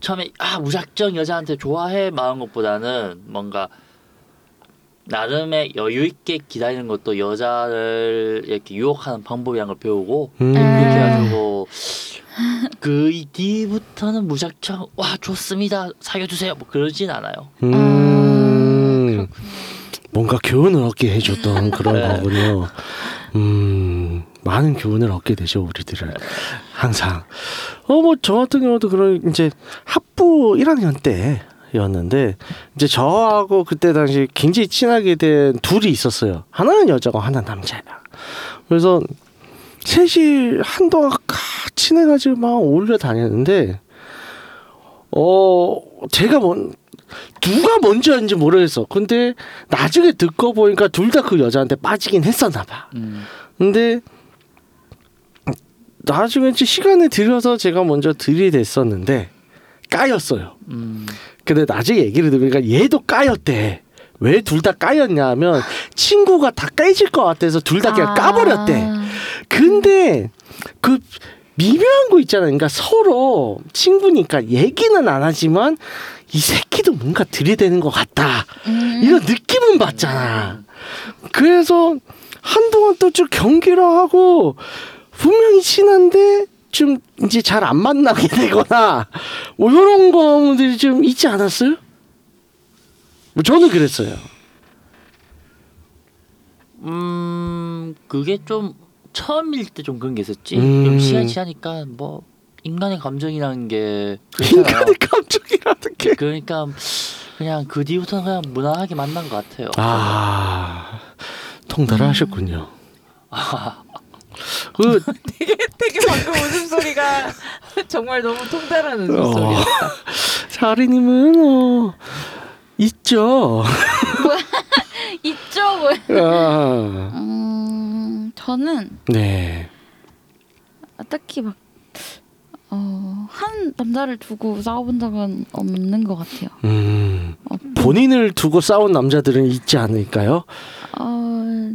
처음에 아 무작정 여자한테 좋아해 마음 것보다는 뭔가 나름의 여유 있게 기다리는 것도 여자를 이렇게 유혹하는 방법이란 걸 배우고 음. 그렇게 에. 해가지고 그 뒤부터는 무작정 와 좋습니다 사귀어주세요 뭐 그러진 않아요. 음. 뭔가 교훈을 얻게 해줬던 그런 네. 거군요. 음, 많은 교훈을 얻게 되죠 우리들은 항상. 어 뭐 저 같은 경우도 그런 이제 학부 1학년 때 였는데 이제 저하고 그때 당시 굉장히 친하게 된 둘이 있었어요. 하나는 여자고 하나는 남자야. 그래서 셋이 한동안 친해가지고 막 어울려 다녔는데 어 제가 뭔 누가 먼저였는지 모르겠어. 근데 나중에 듣고 보니까 둘 다 그 여자한테 빠지긴 했었나 봐. 음. 근데 나중에 시간을 들여서 제가 먼저 들이댔었는데 까였어요. 음. 근데 나중에 얘기를 들으니까 얘도 까였대. 왜 둘 다 까였냐면 친구가 다 까질 것 같아서 둘다 그냥 까버렸대. 아. 근데 그 미묘한 거 있잖아요. 그러니까 서로 친구니까 얘기는 안 하지만 이 새끼도 뭔가 들이대는 것 같다. 음. 이런 느낌은 받잖아. 그래서 한동안 또좀 경기를 하고 분명히 친한데 좀 이제 잘 안 만나게 되거나 뭐 이런 것들이 좀 있지 않았어요? 뭐 저는 그랬어요. 음, 그게 좀 처음일 때 좀 그런 게 있었지. 음. 좀 시간 지나니까 뭐 인간의 감정이라는 게 그렇잖아요. 인간의 감정이라는 게. 그러니까 그냥 그 뒤부터는 그냥 무난하게 만난 것 같아요. 아 통달하셨군요. 그 되게 되게 방금 웃음소리가 정말 너무 통달하는 어. 웃음소리였다. 사리님은 어 있죠. 있죠 뭐. 아, 음, 저는 네. 딱히 막 어, 한 남자를 두고 싸워본 적은 없는 것 같아요. 음, 어, 본인을 두고 싸운 남자들은 있지 않을까요? 어,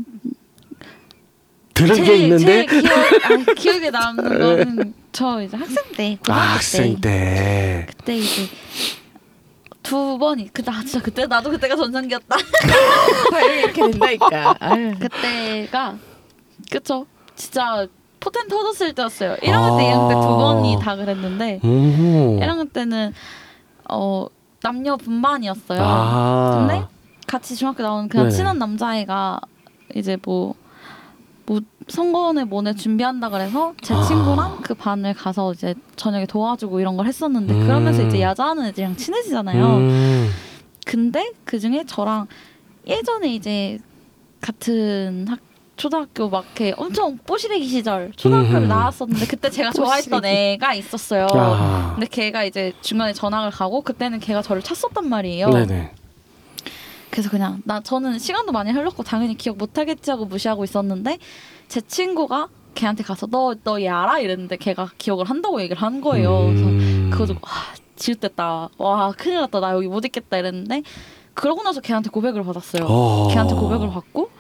들은 게 있는데 제 기억, 아, 기억에 남는 거는 저 이제 학생 때, 아, 학생 때. 그때 이제 두 번이 그나 진짜 그때 나도 그때가 전성기였다. 이렇게 된다니까. 아유. 그때가 그쵸 진짜 포텐 터졌을 때였어요. 1학년 때, 2학년 때두 아. 번이 다 그랬는데 오. 1학년 때는 어 남녀 분반이었어요. 아. 근데 같이 중학교 나온 그냥 네네. 친한 남자애가 이제 뭐, 뭐 선거원에 뭐네 준비한다 그래서 제 아. 친구랑 그 반을 가서 이제 저녁에 도와주고 이런 걸 했었는데 음. 그러면서 이제 야자하는 애들이랑 친해지잖아요. 음. 근데 그 중에 저랑 예전에 이제 같은 학 초등학교 막 이렇게 엄청 뽀시래기 시절 초등학교를 음흠. 나왔었는데 그때 제가 좋아했던. 애가 있었어요. 아. 근데 걔가 이제 중간에 전학을 가고 그때는 걔가 저를 찾았단 말이에요. 네네. 그래서 그냥 나 저는 시간도 많이 흘렀고 당연히 기억 못하겠지 하고 무시하고 있었는데 제 친구가 걔한테 가서 너 너 얘 알아 이랬는데 걔가 기억을 한다고 얘기를 한 거예요. 그래서 음. 그거 듣고 와 지읒됐다 와 큰일 났다 나 여기 못 있겠다 이랬는데 그러고 나서 걔한테 고백을 받았어요. 어. 걔한테 고백을 받고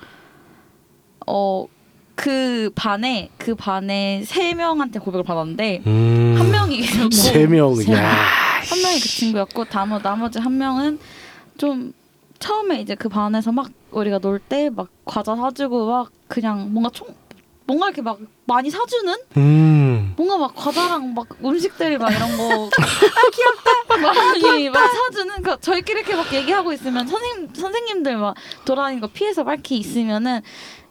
어 그 반에 그 반에 세 명한테 고백을 받았는데 음. 한 명이 세 명. 세 야. 한 명이 그 친구였고 다머 나머지 한 명은 좀 처음에 이제 그 반에서 막 우리가 놀 때 막 과자 사주고 막 그냥 뭔가 총 뭔가 이렇게 막 많이 사주는? 음. 뭔가 막 과자랑 막 음식들 막 이런 거. 아 귀엽다! 많이 막 사주는 그 저희끼리 이렇게 막 얘기하고 있으면 선생님 선생님들 막 돌아다니는 거 피해서 막 이렇게 있으면은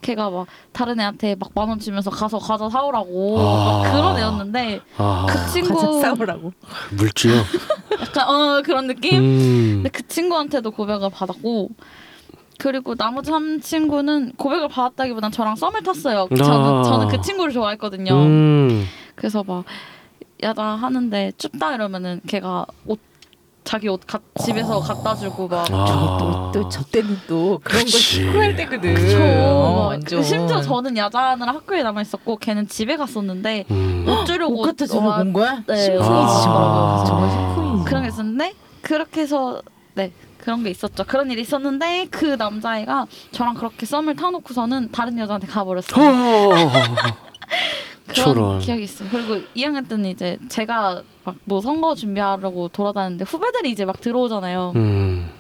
걔가 막 다른 애한테 막 만 원 주면서 가서 과자 사오라고 아. 막 그런 애였는데 아. 그 친구 과자 싸우라고. 물주요. 약간 어 그런 느낌 음. 근데 그 친구한테도 고백을 받았고 그리고 나머지 한 친구는 고백을 받았다기보단 저랑 썸을 탔어요. 아. 저는 저는 그 친구를 좋아했거든요. 음. 그래서 막 야자 하는데 춥다 이러면은 걔가 옷 자기 옷 가, 집에서 갖다 주고 막 아. 또저 때는 또 그런 거 그치. 할 때거든. 그쵸. 어, 막 완전. 심지어 저는 야자하느라 학교에 남아 있었고 걔는 집에 갔었는데 음. 옷 주려고 옷 갖다 와- 온 거야? 네, 심쿵이지 아. 정말. 정말 심쿵이지. 그런 게 있었는데 그렇게 해서 네 그런 게 있었죠. 그런 일이 있었는데 그 남자애가 저랑 그렇게 썸을 타놓고서는 다른 여자한테 가버렸어요. 어. 그런 저런. 기억이 있어요. 그리고 2학년 때는 이제 제가 막 뭐 선거 준비하려고 돌아다녔는데 후배들이 이제 막 들어오잖아요. 음.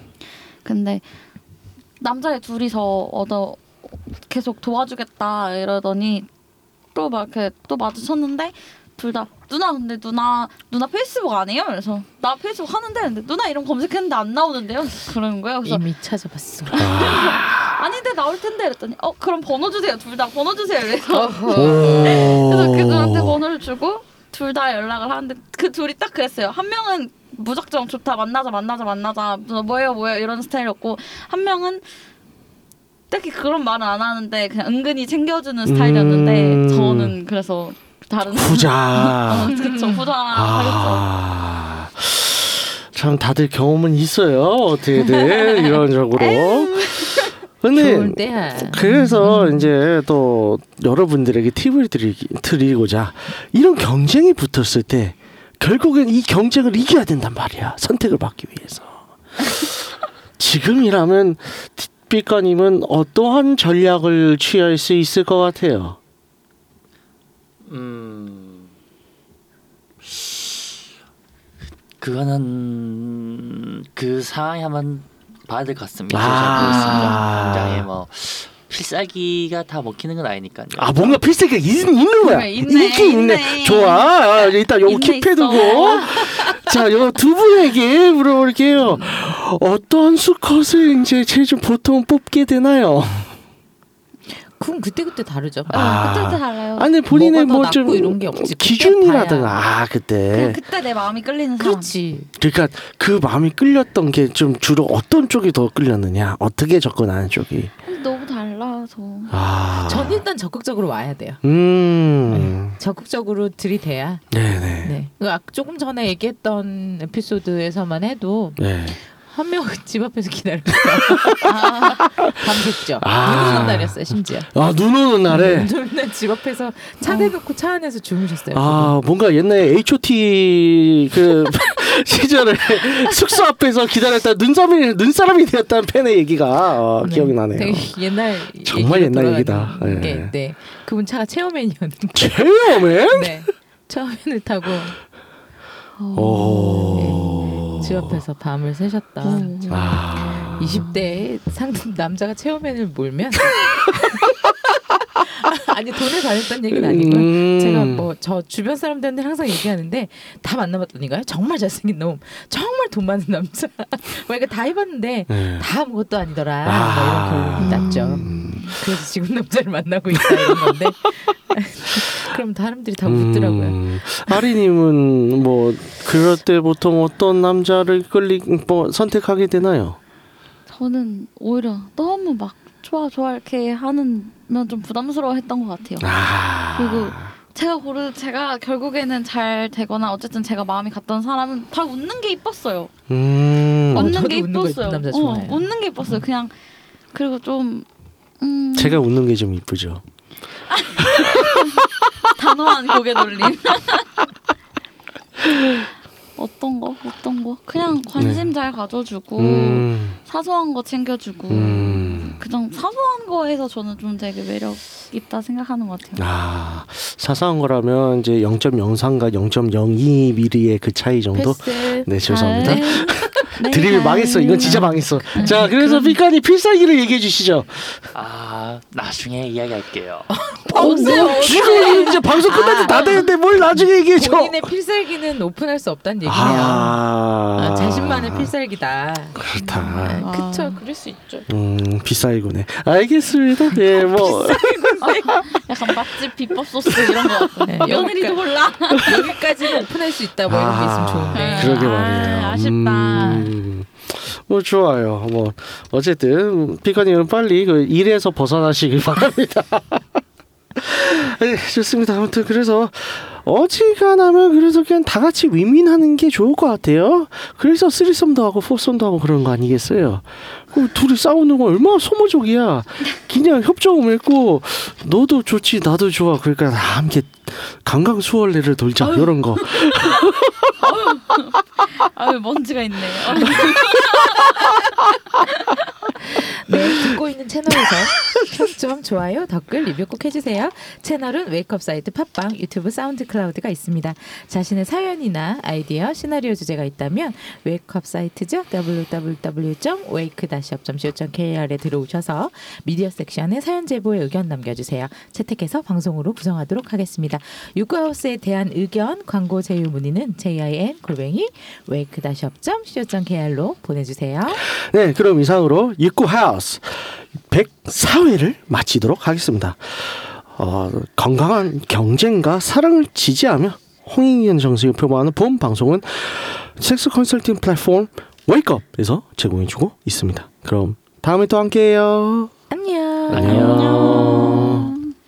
근데 남자애 둘이서 얻어 계속 도와주겠다 이러더니 또 막 이렇게 또 마주쳤는데 둘 다 누나 근데 누나 누나 페이스북 안 해요? 그래서 나 페이스북 하는데 근데 누나 이름 검색했는데 안 나오는데요? 그러는 거예요. 그래서 이미 찾아봤어. 아닌데 나올 텐데 이랬더니 어 그럼 번호 주세요. 둘 다 번호 주세요. 그래서 오. 그래서 그 누나한테 번호를 주고 둘 다 연락을 하는데 그 둘이 딱 그랬어요. 한 명은 무작정 좋다 만나자 만나자 만나자 너 뭐예요 뭐예요 이런 스타일이었고 한 명은 딱히 그런 말은 안 하는데 그냥 은근히 챙겨주는 스타일이었는데 음. 저는 그래서 다른 후자. 어, 그쵸 후자. 아. 참 다들 경험은 있어요. 어떻게든 이런적으로. 근데 좋을 때야. 그래서 이제 또 여러분들에게 팁을 드리기, 드리고자 이런 경쟁이 붙었을 때 결국엔 이 경쟁을 이겨야 된단 말이야. 선택을 받기 위해서. 지금이라면 삐까님은 어떠한 전략을 취할 수 있을 것 같아요. 음 그거는 그 상황에 한번 봐야 될 것 같습니다. 아. 당장에 뭐 필살기가 다 먹히는 건 아니니까요. 아 뭔가 필살기가 있, 있는 거야. 있네, 있긴 있네. 있네. 좋아. 아, 일단 요거 킵해두고. 자, 요 두 분에게 물어볼게요. 어떤 수컷을 이제 제일 좀 보통 뽑게 되나요? 그럼 그때 그때 다르죠. 아. 그때 그때 달라요. 아니 본인의 뭐가 더 뭐좀 낫고 이런 게 없지. 그때 기준이라든가. 아 그때 그냥 그때 내 마음이 끌리는 사람. 그렇지. 그러니까 그 마음이 끌렸던 게 좀 주로 어떤 쪽이 더 끌렸느냐 어떻게 접근하는 쪽이 너무 달라서. 아 전 일단 적극적으로 와야 돼요. 음 적극적으로 들이대야. 네네 네. 그 아- 조금 전에 얘기했던 에피소드에서만 해도 네 한 명은 집 앞에서 기다렸어요. 밤샜죠. 아. 눈 오는 날이었어요, 심지어. 아 눈 오는 날에 눈 오는 날 집 앞에서 차 대놓고 차 안에서 주무셨어요. 아 뭔가 옛날에 H.O.T 그 시절에 숙소 앞에서 기다렸다 눈사람이 눈사람이 되었다는 팬의 얘기가 어, 네. 기억이 나네요. 되게 옛날 정말 옛날 얘기다. 게, 예. 네. 그분 차가 체어맨이었는데. 체험에? 네. 체어맨을 타고 오. 집 앞에서 밤을 새셨다. 오. 아. 20대에 상대 남자가 체어맨을 몰면 아니 돈을 받았다는 얘기는 아니고요. 음. 제가 뭐 저 주변 사람들한테 항상 얘기하는데 다 만나봤더니가요. 정말 잘생긴 놈, 정말 돈 많은 남자. 뭐 이거 다 해봤는데 네. 다 아무것도 아니더라. 아. 뭐 이런 결론이 났죠. 음. 그래서 지금 남자를 만나고 있다 이런 건데. 그럼 사람들이 다 웃더라고요. 음, 아리님은 뭐 그럴 때 보통 어떤 남자를 끌리 뭐 선택하게 되나요? 저는 오히려 너무 막 좋아 좋아 이렇게 하는 면좀 부담스러워했던 것 같아요. 아 그리고 제가 고르 제가 결국에는 잘 되거나 어쨌든 제가 마음이 갔던 사람은 다 웃는 게 이뻤어요. 음, 어, 웃는 게 웃는 거 이뻤어요. 남자 어, 좋아해요. 웃는 게 이뻤어요. 그냥 그리고 좀 음, 제가 웃는 게 좀 이쁘죠. 단호한 고개 돌림. 어떤 거? 어떤 거? 그냥 관심 잘 가져주고 네. 음, 사소한 거 챙겨주고 음. 그냥 사소한 거에서 저는 좀 되게 매력 있다 생각하는 것 같아요. 아 사소한 거라면 이제 0.03과 0.02mm의 그 차이 정도. 패스. 네 죄송합니다. 아, 네. 드립이 망했어. 이건 진짜 망했어. 자 그래서 피카니 필살기를 얘기해 주시죠. 아 나중에 이야기할게요. 어, 지금 이제 방송 끝날 때다 되는데 뭘 나중에 얘기해 줘. 본인의 필살기는 오픈할 수 없다는 얘기네요. 아, 아, 자신만의 필살기다. 그렇다. 아, 그쵸, 그럴 수 있죠. 음 비싸이구네. 알겠습니다. 네 뭐. 약간 맛집 비법 소스 이런 거 네, 며느리도 몰라. 여기까지는 오픈할 수 있다. 뭐 이런 게 있으면 좋은데. 그러게 아, 말이에요. 아쉽다. 음, 뭐 좋아요. 뭐 어쨌든 피카님은 빨리 그 일에서 벗어나시길 바랍니다. 네, 좋습니다. 아무튼 그래서 어지간하면 그래서 그냥 다 같이 윈윈하는 게 좋을 것 같아요. 그래서 쓰리썸도 하고 포썸도 하고 그런 거 아니겠어요? 그 둘이 싸우는 건 얼마나 소모적이야. 그냥 협정을 맺고 너도 좋지 나도 좋아. 그러니까 다 함께 강강수월래를 돌자 이런 거. 아유 먼지가 있네. 네, 듣고 있는 채널에서 평점, 좋아요, 댓글, 리뷰 꼭 해주세요. 채널은 웨이크업 사이트 팟빵, 유튜브 사운드 클라우드가 있습니다. 자신의 사연이나 아이디어, 시나리오 주제가 있다면 웨이크업 사이트죠. www.wake-up.co.kr에 들어오셔서 미디어 섹션에 사연 제보에 의견 남겨주세요. 채택해서 방송으로 구성하도록 하겠습니다. 유쿠하우스에 대한 의견, 광고 제휴 문의는 jin 골뱅이 wake-up.co.kr로 보내주세요. 네, 그럼 이상으로 입구 하우스 104회를 마치도록 하겠습니다. 어, 건강한 경쟁과 사랑을 지지하며 홍익이한 정신을 표방하는 본 방송은 섹스 컨설팅 플랫폼 웨이크업에서 제공해주고 있습니다. 그럼 다음에 또 함께해요. 안녕. 안녕.